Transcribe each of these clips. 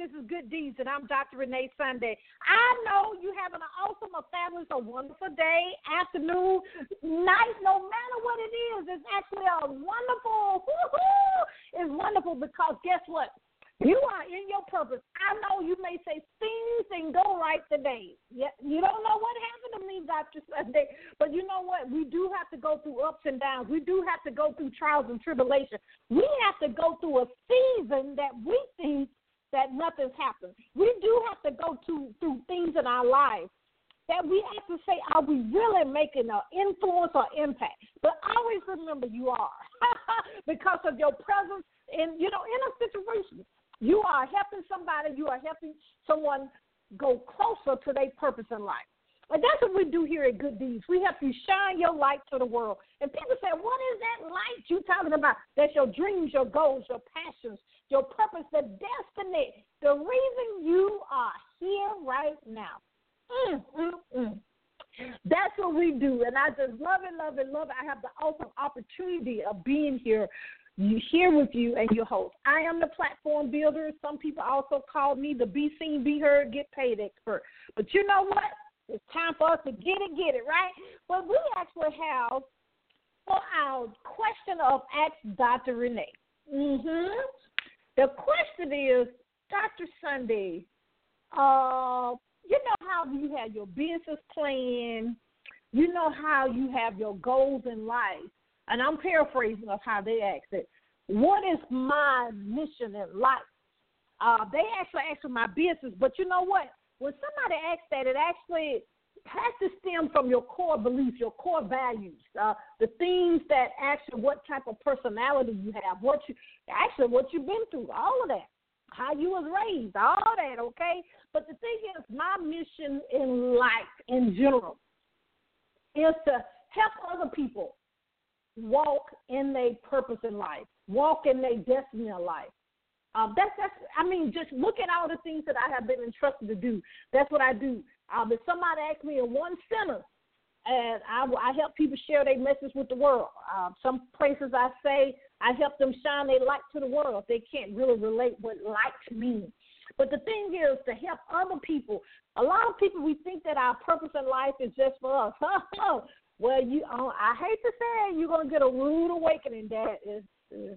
This is Good Deeds, and I'm Dr. Renee Sunday. I know you having an awesome, a fabulous, a wonderful day, afternoon, night, no matter what it is. It's actually a wonderful, it's wonderful because guess what? You are in your purpose. I know you may say things didn't go right today. Yeah, you don't know what happened to me, Dr. Sunday, but you know what? We do have to go through ups and downs. We do have to go through trials and tribulations. We have to go through a season that we think that nothing's happened. We do have to go to, through things in our lives that we have to say, are we really making an influence or impact? But always remember you are because of your presence in, you know, in a situation. You are helping somebody, you are helping someone go closer to their purpose in life. And that's what we do here at Good Deeds. We help you shine your light to the world. And people say, What is that light you talking about? That's your dreams, your goals, your passions, your purpose, the destiny, the reason you are here right now. Mm, mm, mm. That's what we do. And I just love it, love it, love it. I have the awesome opportunity of being here here with you and your host. I am the platform builder. Some people also call me the be seen, be heard, get paid expert. But you know what? It's time for us to get it, get it, right? But we actually have for our question of Ask Dr. Renee. Mm-hmm. The question is, Dr. Sunday, uh, you know how you have your business plan, you know how you have your goals in life and I'm paraphrasing of how they asked it. What is my mission in life? Uh, they actually asked for my business, but you know what? When somebody asks that, it actually has to stem from your core beliefs, your core values, uh, the things that actually what type of personality you have, what you actually what you've been through, all of that, how you was raised, all that, okay? But the thing is, my mission in life in general is to help other people walk in their purpose in life, walk in their destiny in life. Um, that's that's. I mean, just look at all the things that I have been entrusted to do. That's what I do. Um, if somebody asks me in one sentence, and I, I help people share their message with the world. Um, some places I say I help them shine their light to the world. They can't really relate what light means. But the thing is to help other people. A lot of people we think that our purpose in life is just for us. Well, you, uh, I hate to say it, you're gonna get a rude awakening. That is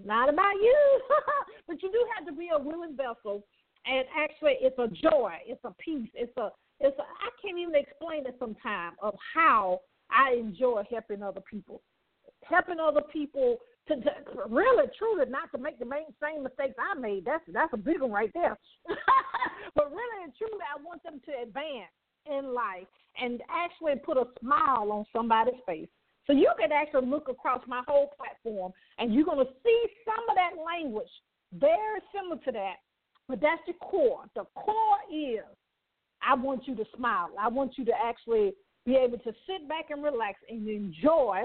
not about you, but you do have to be a willing vessel. And actually, it's a joy, it's a peace, it's a, it's. I can't even explain it sometimes of how I enjoy helping other people, helping other people to, to really, truly, not to make the same mistakes I made. That's that's a big one right there. but really and truly, I want them to advance in life and actually put a smile on somebody's face. So you can actually look across my whole platform and you're going to see some of that language very similar to that. But that's the core. The core is I want you to smile. I want you to actually be able to sit back and relax and enjoy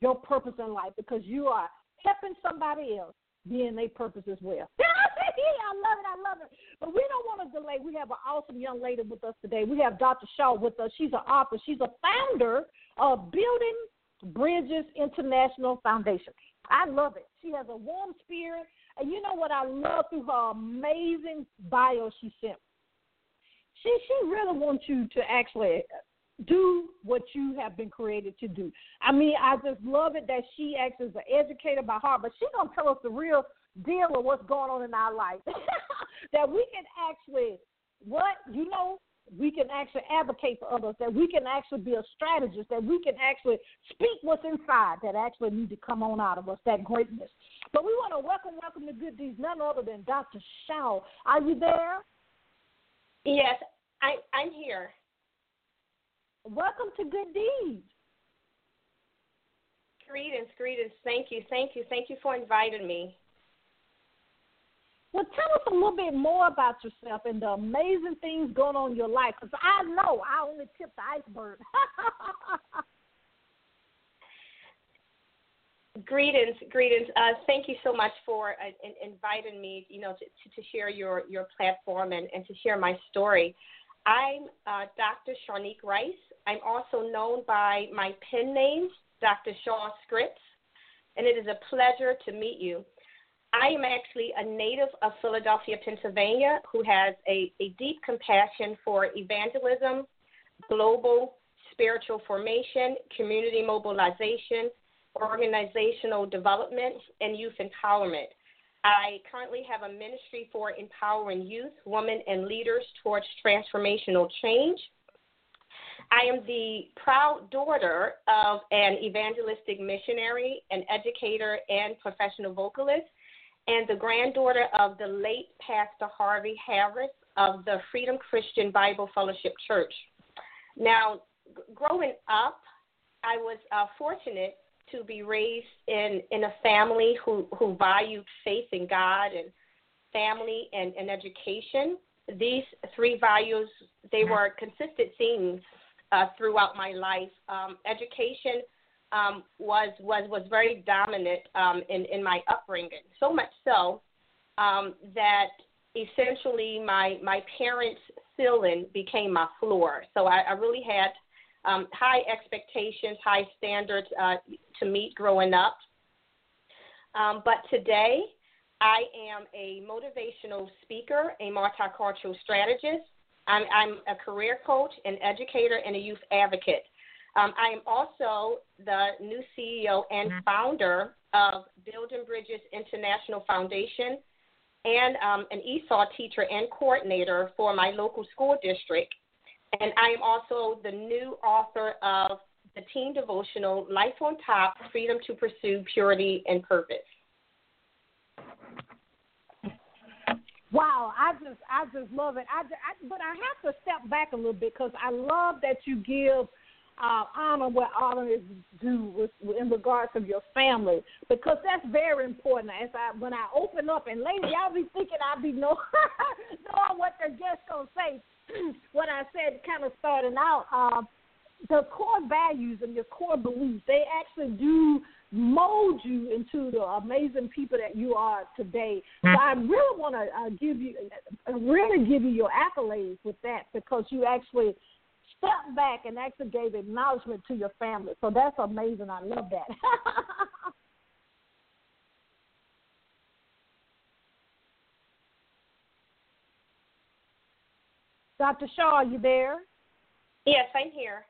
your purpose in life because you are helping somebody else be in their purpose as well. I love it. I love it. But we don't want to delay. We have an awesome young lady with us today. We have Dr. Shaw with us. She's an author. She's a founder of Building Bridges International Foundation. I love it. She has a warm spirit. And you know what I love through her amazing bio she sent? She she really wants you to actually do what you have been created to do. I mean, I just love it that she acts as an educator by heart, but she's gonna tell us the real deal of what's going on in our life. that we can actually, what, you know, we can actually advocate for others, that we can actually be a strategist, that we can actually speak what's inside that actually need to come on out of us, that greatness. But we want to welcome, welcome to Good Deeds, none other than Dr. Shaw. Are you there? Yes, I, I'm here. Welcome to Good Deeds. Greetings, greetings. Thank you, thank you, thank you for inviting me. Well, tell us a little bit more about yourself and the amazing things going on in your life, because I know I only tipped the iceberg. greetings, greetings. Uh, thank you so much for uh, in, inviting me. You know, to, to, share your your platform and, and to share my story. I'm uh, Dr. Shawnique Rice. I'm also known by my pen name, Dr. Shaw Scripts, and it is a pleasure to meet you. I am actually a native of Philadelphia, Pennsylvania, who has a, a deep compassion for evangelism, global spiritual formation, community mobilization, organizational development, and youth empowerment. I currently have a ministry for empowering youth, women, and leaders towards transformational change. I am the proud daughter of an evangelistic missionary, an educator, and professional vocalist, and the granddaughter of the late Pastor Harvey Harris of the Freedom Christian Bible Fellowship Church. Now, growing up, I was uh, fortunate to be raised in, in a family who, who valued faith in God and family and, and education. These three values, they were consistent themes uh, throughout my life. Um, education um, was was was very dominant um, in in my upbringing. So much so um, that essentially my my parents' ceiling became my floor. So I, I really had um, high expectations, high standards uh, to meet growing up. Um, but today, I am a motivational speaker, a multicultural strategist. I'm, I'm a career coach, an educator, and a youth advocate. Um, I am also the new CEO and mm-hmm. founder of Building Bridges International Foundation and um, an ESOL teacher and coordinator for my local school district. And I am also the new author of the teen devotional Life on Top Freedom to Pursue Purity and Purpose. Wow, I just I just love it. I, I but I have to step back a little bit because I love that you give uh, honor where honor is due with, in regards of your family because that's very important. As I when I open up and lady, I'll be thinking I'll be know, knowing what the guest gonna say. what I said, kind of starting out, uh, the core values and your core beliefs they actually do mold you into the amazing people that you are today. So I really want to uh, give you, uh, really give you your accolades with that because you actually stepped back and actually gave acknowledgement to your family. So that's amazing. I love that. Dr. Shaw, are you there? Yes, I'm here.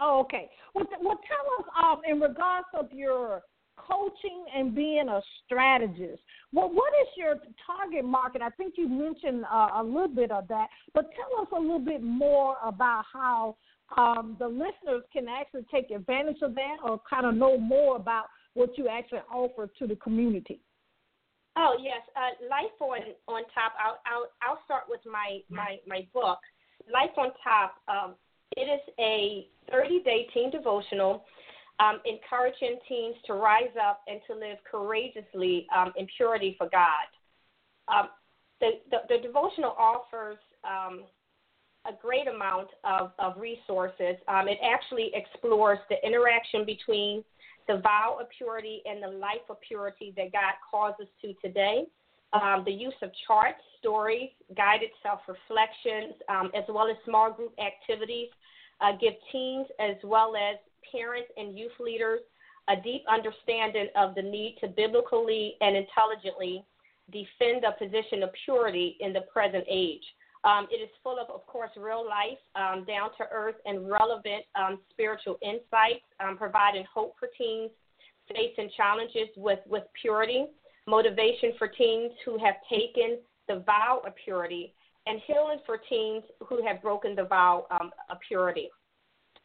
Oh, okay. Well, well tell us um, in regards of your coaching and being a strategist. Well, what is your target market? I think you mentioned uh, a little bit of that, but tell us a little bit more about how um, the listeners can actually take advantage of that or kind of know more about what you actually offer to the community. Oh yes, uh, Life on on Top. I'll, I'll I'll start with my my my book, Life on Top. Um, it is a 30 day teen devotional um, encouraging teens to rise up and to live courageously um, in purity for God. Um, the, the, the, devotional offers um, a great amount of, of resources. Um, it actually explores the interaction between the vow of purity and the life of purity that God calls us to today. Um, the use of charts, stories, guided self reflections, as well as small group activities uh, give teens as well as parents and youth leaders a deep understanding of the need to biblically and intelligently defend a position of purity in the present age. Um, it is full of, of course, real life, um, down to earth, and relevant um, spiritual insights, um, providing hope for teens facing challenges with, with purity, motivation for teens who have taken the vow of purity, and healing for teens who have broken the vow um, of purity.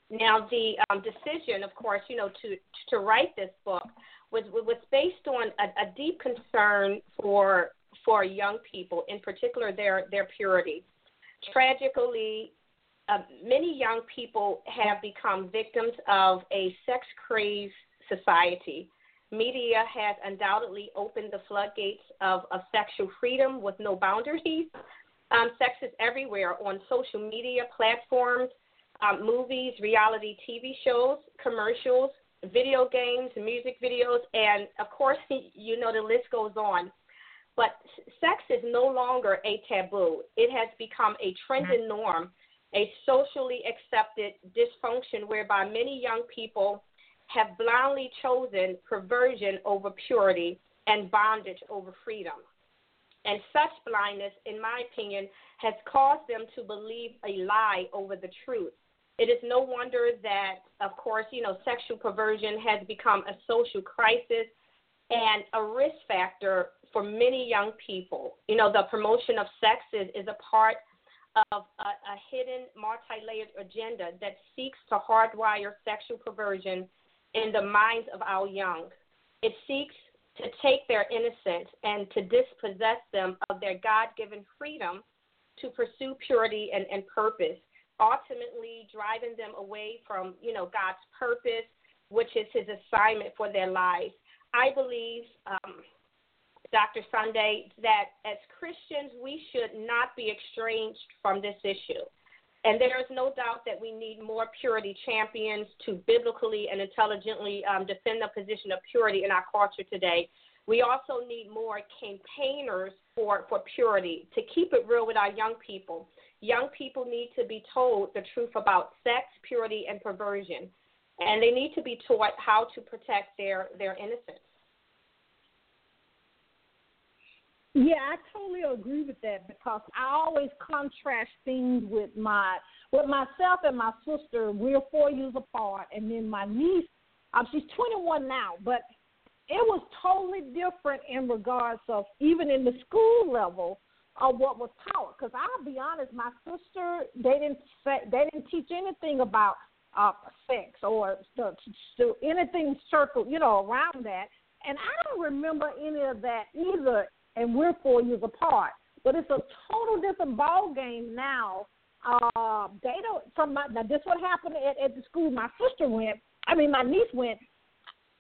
Now, the um, decision, of course, you know, to to write this book was was based on a, a deep concern for for young people, in particular their their purity. Tragically, uh, many young people have become victims of a sex crazed society. Media has undoubtedly opened the floodgates of, of sexual freedom with no boundaries. Um, sex is everywhere on social media platforms, um, movies, reality TV shows, commercials, video games, music videos, and of course, you know the list goes on. But sex is no longer a taboo. It has become a trending norm, a socially accepted dysfunction whereby many young people have blindly chosen perversion over purity and bondage over freedom. And such blindness, in my opinion, has caused them to believe a lie over the truth. It is no wonder that, of course, you know, sexual perversion has become a social crisis and a risk factor for many young people. You know, the promotion of sex is, is a part of a, a hidden, multi layered agenda that seeks to hardwire sexual perversion in the minds of our young. It seeks to take their innocence and to dispossess them of their God given freedom to pursue purity and, and purpose, ultimately driving them away from, you know, God's purpose, which is his assignment for their lives. I believe, um, Dr. Sunday, that as Christians, we should not be estranged from this issue. And there is no doubt that we need more purity champions to biblically and intelligently um, defend the position of purity in our culture today. We also need more campaigners for, for purity to keep it real with our young people. Young people need to be told the truth about sex, purity, and perversion, and they need to be taught how to protect their, their innocence. Yeah, I totally agree with that because I always contrast things with my with myself and my sister. We're four years apart, and then my niece, um, she's 21 now, but it was totally different in regards of even in the school level of what was taught. Because I'll be honest, my sister they didn't say, they didn't teach anything about uh, sex or the, to anything circled, you know, around that. And I don't remember any of that either and we're four years apart. But it's a total different ball game now. Uh, they don't. From my, now, this what happened at, at the school my sister went. I mean, my niece went.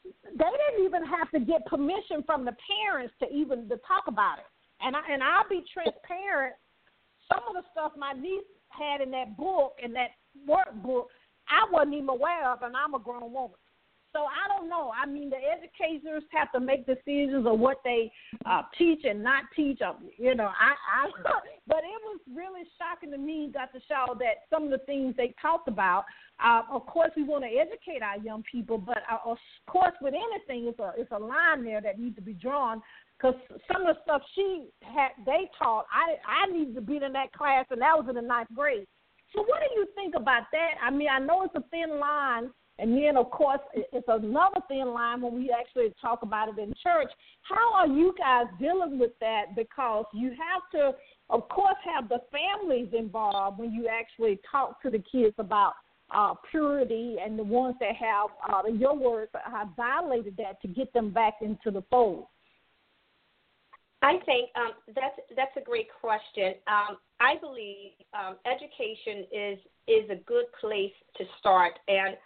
They didn't even have to get permission from the parents to even to talk about it. And I and I'll be transparent. Some of the stuff my niece had in that book and that workbook, I wasn't even aware of, and I'm a grown woman. So I don't know. I mean, the educators have to make decisions of what they uh, teach and not teach. Um, you know, I, I, but it was really shocking to me, Dr. Shaw, that some of the things they talked about. Uh, of course, we want to educate our young people, but uh, of course, with anything, it's a it's a line there that needs to be drawn. Because some of the stuff she had, they taught, I I needed to be in that class, and that was in the ninth grade. So, what do you think about that? I mean, I know it's a thin line and then, of course, it's another thin line when we actually talk about it in church. How are you guys dealing with that? Because you have to, of course, have the families involved when you actually talk to the kids about uh, purity and the ones that have, uh, in your words, have violated that to get them back into the fold. I think um, that's that's a great question. Um, I believe um, education is is a good place to start, and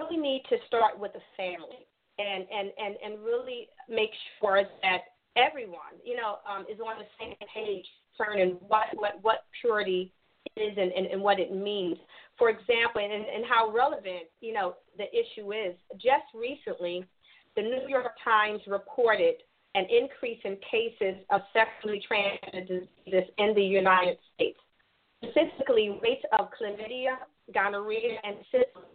really need to start with the family and and and and really make sure that everyone, you know, um, is on the same page concerning what what what purity is and, and, and what it means. For example, and, and how relevant, you know, the issue is. Just recently, the New York Times reported an increase in cases of sexually transmitted diseases in the United States. Specifically, rates of chlamydia, gonorrhea, and syphilis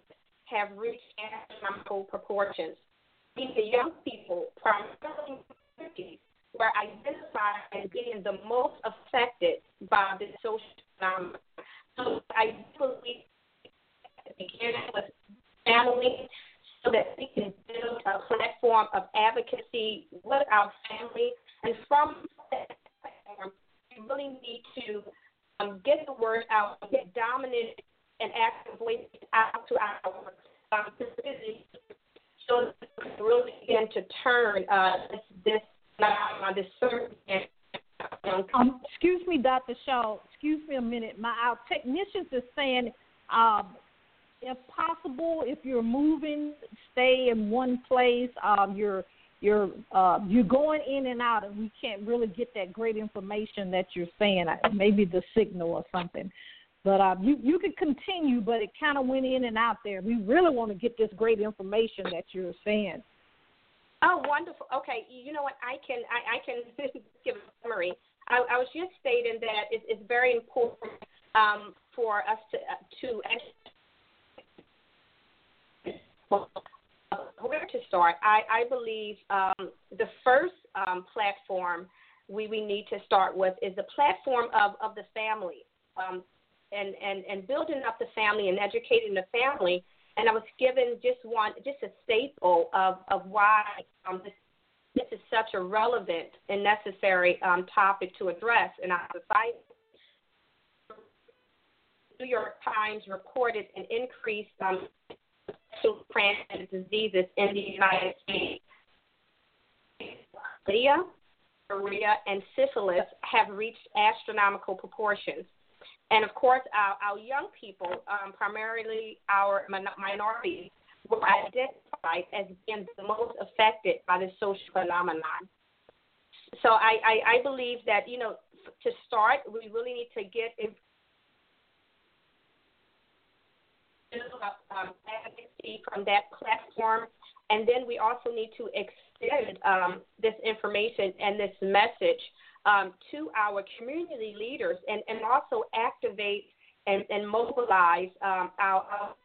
have reached astronomical proportions. These young people, primarily were identified as being the most affected by this social phenomenon. So I believe beginning with family so that we can build a platform of advocacy with our family. And from that platform, we really need to um, get the word out, get dominant and active voice out to our um, community so that we really begin to turn uh, this, uh, this certain um, excuse me, Dr. Shaw. Excuse me a minute. My our technicians are saying, um, if possible, if you're moving, stay in one place. Um, you're you're uh, you're going in and out, and we can't really get that great information that you're saying. Maybe the signal or something. But uh, you you could continue, but it kind of went in and out there. We really want to get this great information that you're saying. Oh, wonderful. Okay, you know what? I can I, I can give a summary. I, I was just stating that it, it's very important um, for us to uh, to where to start. I, I believe um, the first um, platform we, we need to start with is the platform of, of the family um, and, and, and building up the family and educating the family. And I was given just one, just a staple of, of why um, this, this is such a relevant and necessary um, topic to address in our society. New York Times reported an increase um, sexually transmitted diseases in the United States. Chlamydia, gonorrhea, and syphilis have reached astronomical proportions. And of course, our, our young people, um, primarily our minorities, were identified as being the most affected by this social phenomenon. So I, I, I believe that, you know, to start, we really need to get um, advocacy from that platform. And then we also need to extend um, this information and this message um, to our community leaders and, and also activate and, and mobilize um, our, our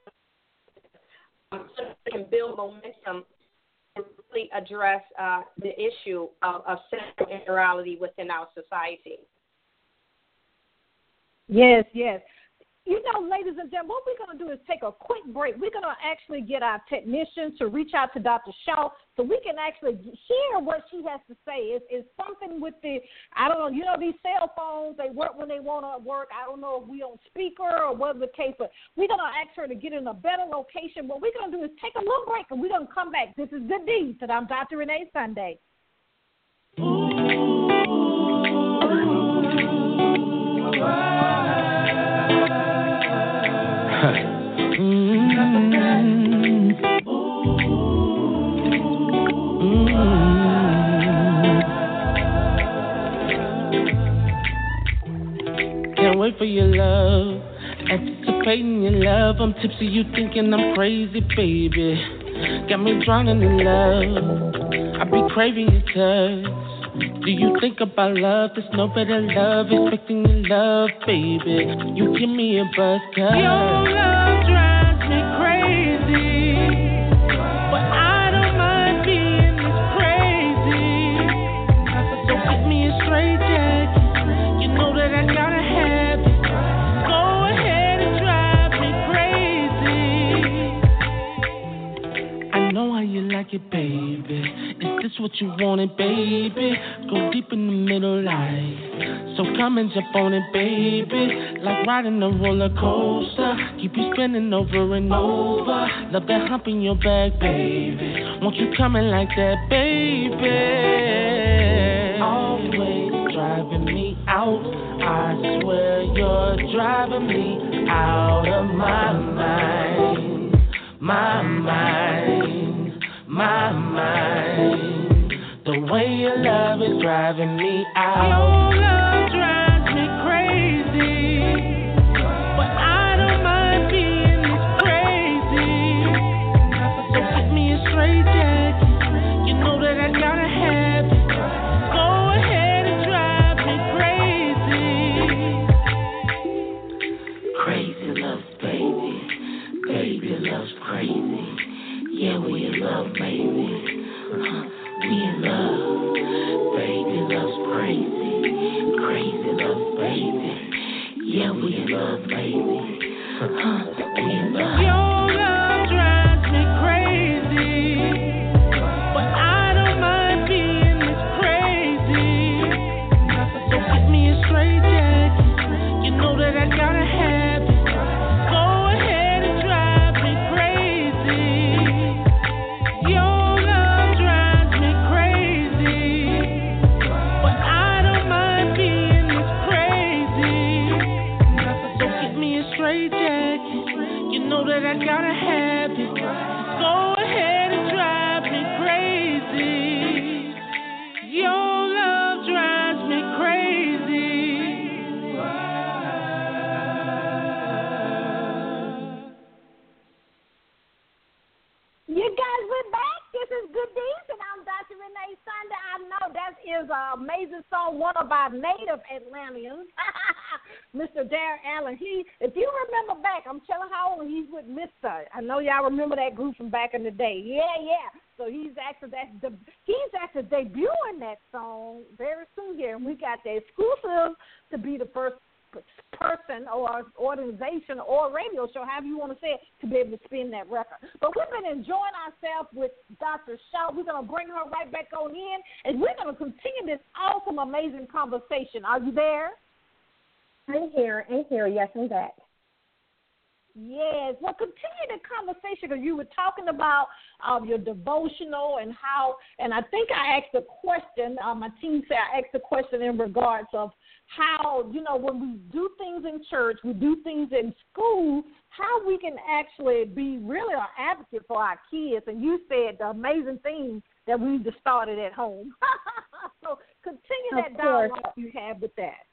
um, so we can build momentum and really address uh, the issue of, of sexual immorality within our society. Yes, yes you know, ladies and gentlemen, what we're going to do is take a quick break. We're going to actually get our technicians to reach out to Dr. Shaw so we can actually hear what she has to say. It's, it's something with the, I don't know, you know, these cell phones, they work when they want to work. I don't know if we on speaker or what the case, but we're to ask her to get in a better location. What we're to do is take a little break and we're to come back. This is Good Deeds, and I'm Dr. Renee Sunday. Anticipating your love. I'm tipsy, you thinking I'm crazy, baby. Got me drowning in love. I be craving your touch. Do you think about love? There's no better love. Expecting your love, baby. You give me a buzz cut. Your love drives me crazy. Like it, baby. Is this what you wanted, baby? Go deep in the middle, like. So come and jump on it, baby. Like riding a roller coaster. Keep you spinning over and over. Love that hump in your back, baby. Won't you coming like that, baby? Always driving me out. I swear you're driving me out of my mind. My mind my mind. The way your love is driving me out. You guys, we're back. This is Good Deeds, and I'm Dr. Renee Sunday. I know that is an amazing song, one of our native Atlanteans. Mr. Darren Allen. He, if you remember back, I'm telling how old he's with Mr. I know y'all remember that group from back in the day. Yeah, yeah. So he's actually that's the he's actually debuting that song very soon here, and we got the exclusive to be the first person or organization or radio show, however you want to say it, to be able to spin that record. But we've been enjoying ourselves with Dr. Shaw. We're going to bring her right back on in, and we're going to continue this awesome, amazing conversation. Are you there? I'm here. I'm here. Yes, I'm back. Yes. Well, continue the conversation because you were talking about um, your devotional and how, and I think I asked a question. Uh, my team said I asked a question in regards of how, you know, when we do things in church, we do things in school, how we can actually be really an advocate for our kids. And you said the amazing thing that we just started at home. so continue that dialogue you have with that.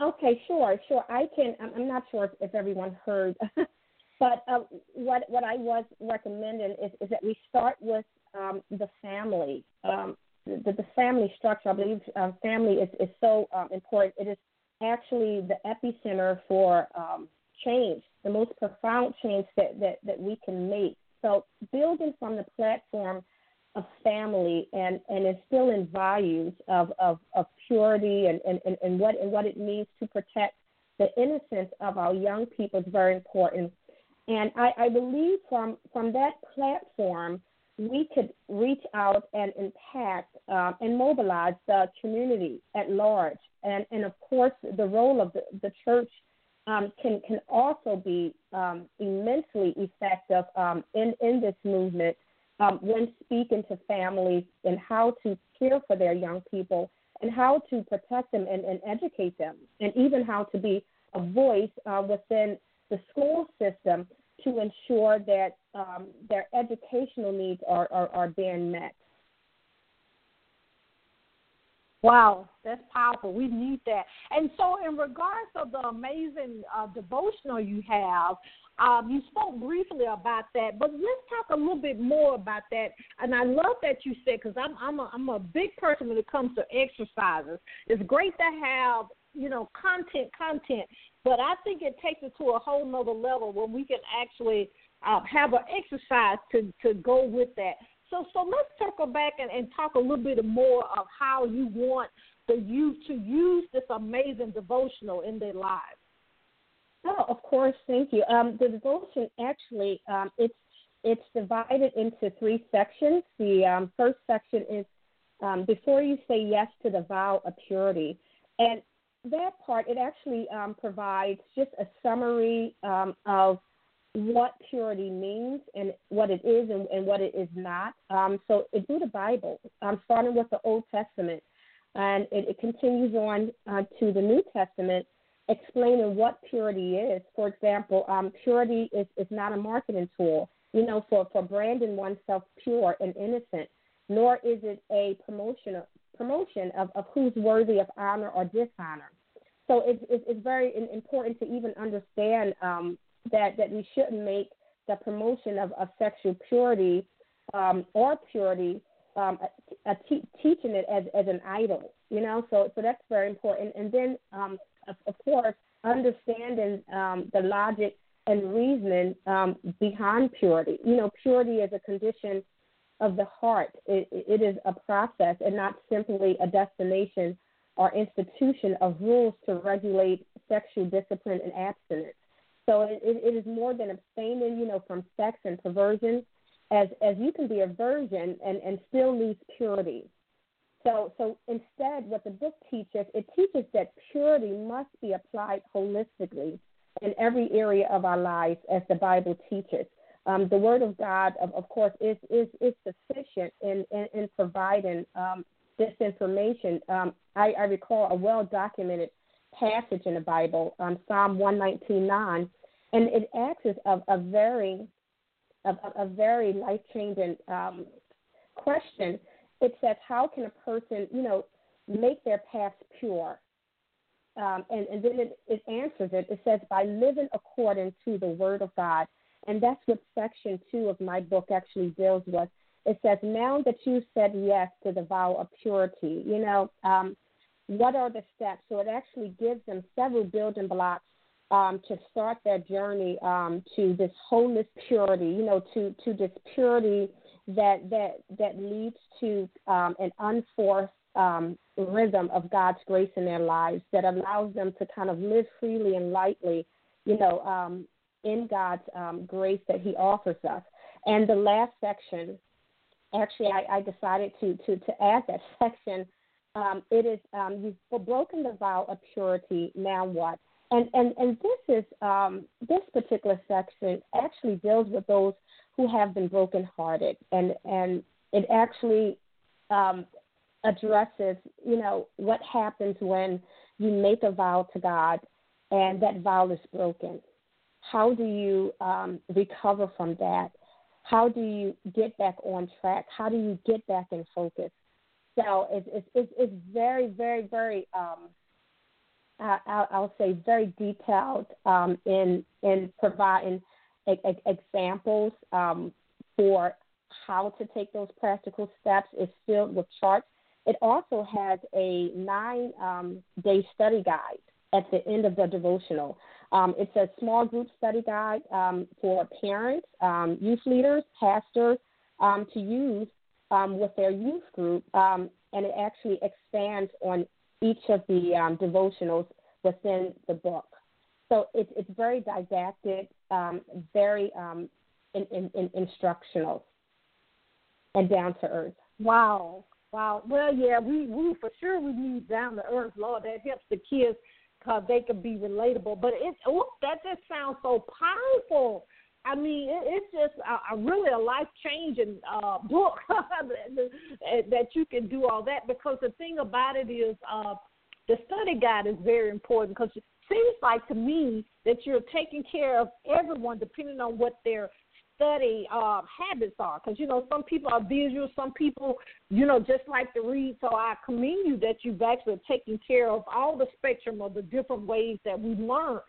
Okay, sure, sure. I can. I'm not sure if, everyone heard, but uh, what what I was recommending is, is that we start with um, the family. Um, the, the family structure. I believe uh, family is is so um, important. It is actually the epicenter for um, change, the most profound change that, that that we can make. So building from the platform of family and, and instilling values of, of, of purity and, and, and, and, what, and what it means to protect the innocence of our young people is very important. And I, I believe from, from that platform, we could reach out and impact um, and mobilize the community at large. And, and of course, the role of the, the church um, can, can also be um, immensely effective um, in, in this movement um, when speaking to families and how to care for their young people and how to protect them and, and educate them, and even how to be a voice uh, within the school system to ensure that um, their educational needs are, are, are being met. Wow, that's powerful. We need that. And so, in regards of the amazing uh, devotional you have, um, you spoke briefly about that, but let's talk a little bit more about that. And I love that you said because I'm I'm a, I'm a big person when it comes to exercises. It's great to have you know content, content, but I think it takes it to a whole nother level when we can actually uh, have an exercise to to go with that. So so let's circle back and, and talk a little bit more of how you want the youth to use this amazing devotional in their lives. Oh, of course, thank you. Um, the devotion actually um, it's it's divided into three sections. The um, first section is um, before you say yes to the vow of purity, and that part it actually um, provides just a summary um, of what purity means and what it is and, and what it is not. so it through the Bible, um, starting with the Old Testament, and it, it continues on uh, to the New Testament explaining what purity is. For example, um, purity is, is not a marketing tool, you know, for, for branding oneself pure and innocent, nor is it a promotion of, promotion of, of who's worthy of honor or dishonor. So it's, it's, it's very important to even understand um, that, that we shouldn't make the promotion of, of sexual purity um, or purity um, a, a te- teaching it as, as an idol, you know. So so that's very important. And then um, of, of course, understanding um, the logic and reasoning um, behind purity. You know, purity is a condition of the heart. It, it is a process and not simply a destination or institution of rules to regulate sexual discipline and abstinence. So it, it is more than abstaining, you know, from sex and perversion, as as you can be a virgin and and still lose purity. So, so instead, what the book teaches, it teaches that purity must be applied holistically in every area of our lives, as the Bible teaches. Um, the Word of God, of, of course, is is is sufficient in in, in providing um, this information. Um, I, I, recall a well documented passage in the Bible, um, Psalm one nineteen nine, and it asks a, a very a, a very life changing um, question it says, how can a person, you know, make their past pure? Um, and, and then it, it answers it. It says, by living according to the word of God. And that's what section two of my book actually deals with. It says, now that you said yes to the vow of purity, you know, um, what are the steps? So it actually gives them several building blocks um, to start their journey um, to this wholeness purity, you know, to, to this purity that that that leads to um, an unforced um, rhythm of God's grace in their lives that allows them to kind of live freely and lightly, you know, um, in God's um, grace that He offers us. And the last section, actually, I, I decided to to to add that section. Um, it is um, you've broken the vow of purity. Now what? And and and this is um, this particular section actually deals with those who have been brokenhearted, and and it actually um, addresses, you know, what happens when you make a vow to God and that vow is broken. How do you um, recover from that? How do you get back on track? How do you get back in focus? So it's it's, it's very very very um, I'll, I'll say very detailed um, in in providing examples um, for how to take those practical steps. It's filled with charts. It also has a nine um, day study guide at the end of the devotional. Um, it's a small group study guide um, for parents, um, youth leaders, pastors to use with their youth group, and it actually expands on each of the devotionals within the book. So it's it's very didactic, um, very um, in, in, in instructional, and down to earth. Wow, wow. Well, yeah, we we for sure we need down to earth, Lord. That helps the kids because they can be relatable. But it oh, that just sounds so powerful. I mean, it, it's just a, a really a life changing uh, book that you can do all that because the thing about it is uh, the study guide is very important because it seems like to me that you're taking care of everyone depending on what their study uh, habits are. Because, you know, some people are visual, some people, you know, just like to read. So I commend you that you've actually taken care of all the spectrum of the different ways that we learn.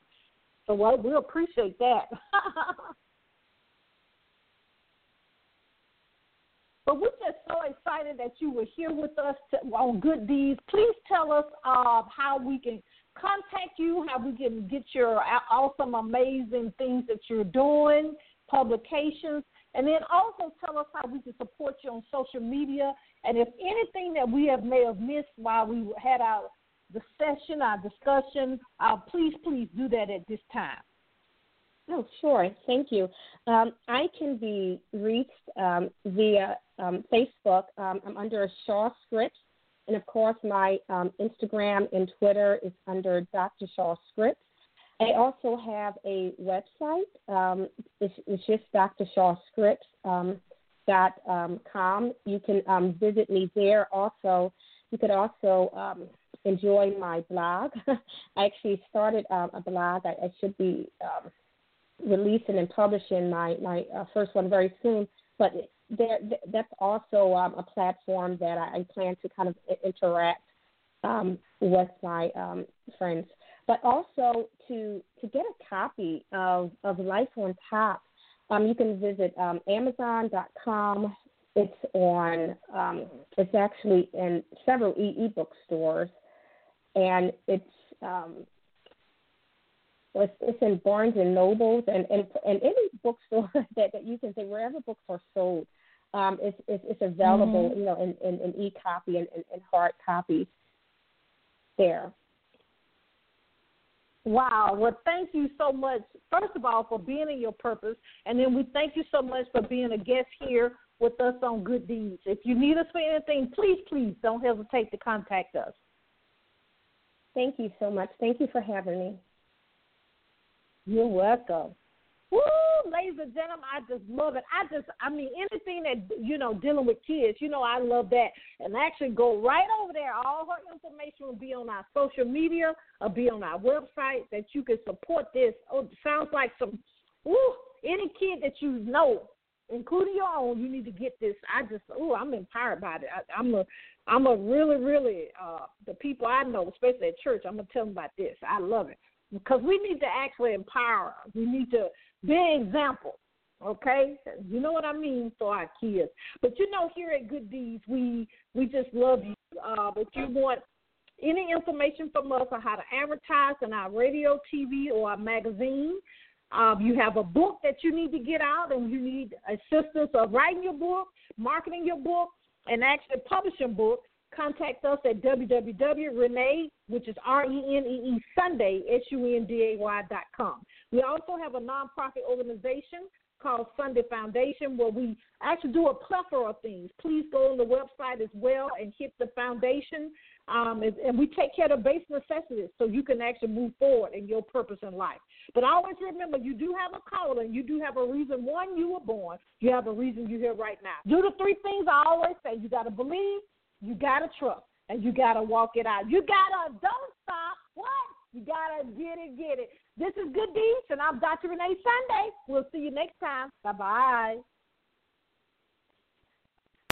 So well, we appreciate that. But we're just so excited that you were here with us on Good Deeds. Please tell us uh, how we can contact you, how we can get your awesome, amazing things that you're doing, publications, and then also tell us how we can support you on social media. And if anything that we have may have missed while we had our the session, our discussion, uh, please, please do that at this time. Oh, sure. Thank you. Um, I can be reached um, via um, Facebook. Um, I'm under Shaw Scripts and of course, my um, Instagram and Twitter is under Dr. Shaw Scripts. I also have a website. It's, it's, just com. You can um, visit me there. Also, you could also enjoy my blog. I actually started a blog. I, I should be releasing and publishing my my uh, first one very soon. But there, that's also um, a platform that I, I, plan to kind of interact um, with my um, friends. But also to to get a copy of, of Life on Top, um, you can visit um, Amazon.com. It's on. Um, it's actually in several e ebook stores, and it's it's, it's in Barnes and Nobles and, and and any bookstore that, that you can say wherever books are sold um, it's, it's, it's available, mm-hmm. you know, in, in, in e-copy and, and, and hard copy there. Wow. Well, thank you so much, first of all, for being in your purpose. And then we thank you so much for being a guest here with us on Good Deeds. If you need us for anything, please, please don't hesitate to contact us. Thank you so much. Thank you for having me. You're welcome. Woo, ladies and gentlemen, I just love it. I just, I mean, anything that, you know, dealing with kids, you know, I love that. And actually go right over there. All her information will be on our social media or be on our website that you can support this. Oh, sounds like some, woo, any kid that you know, including your own, you need to get this. I just, oh, I'm empowered by it. I, I'm a, I'm a really, really, uh, the people I know, especially at church, I'm going to tell them about this. I love it because we need to actually empower. We need to be an example. Okay, you know what I mean for our kids. But you know, here at Good Deeds, we we just love you. Uh, but you want any information from us on how to advertise in our radio, TV, or our magazine, Um, you have a book that you need to get out, and you need assistance of writing your book, marketing your book, and actually publishing book. Contact us at www.renee, which is R E N E E Sunday, S U N D A Y dot com. We also have a nonprofit organization called Sunday Foundation, where we actually do a plethora of things. Please go on the website as well and hit the foundation. Um, and, and, we take care of base necessities so you can actually move forward in your purpose in life. But always remember, you do have a calling. You do have a reason. One, you were born. You have a reason you're here right now. Do the three things I always say. You got to believe, you got to trust, and you got to walk it out. You got to don't stop. What? You got to get it, get it. This is Good Deeds, and I'm Dr. Renee Sunday. We'll see you next time. Bye bye.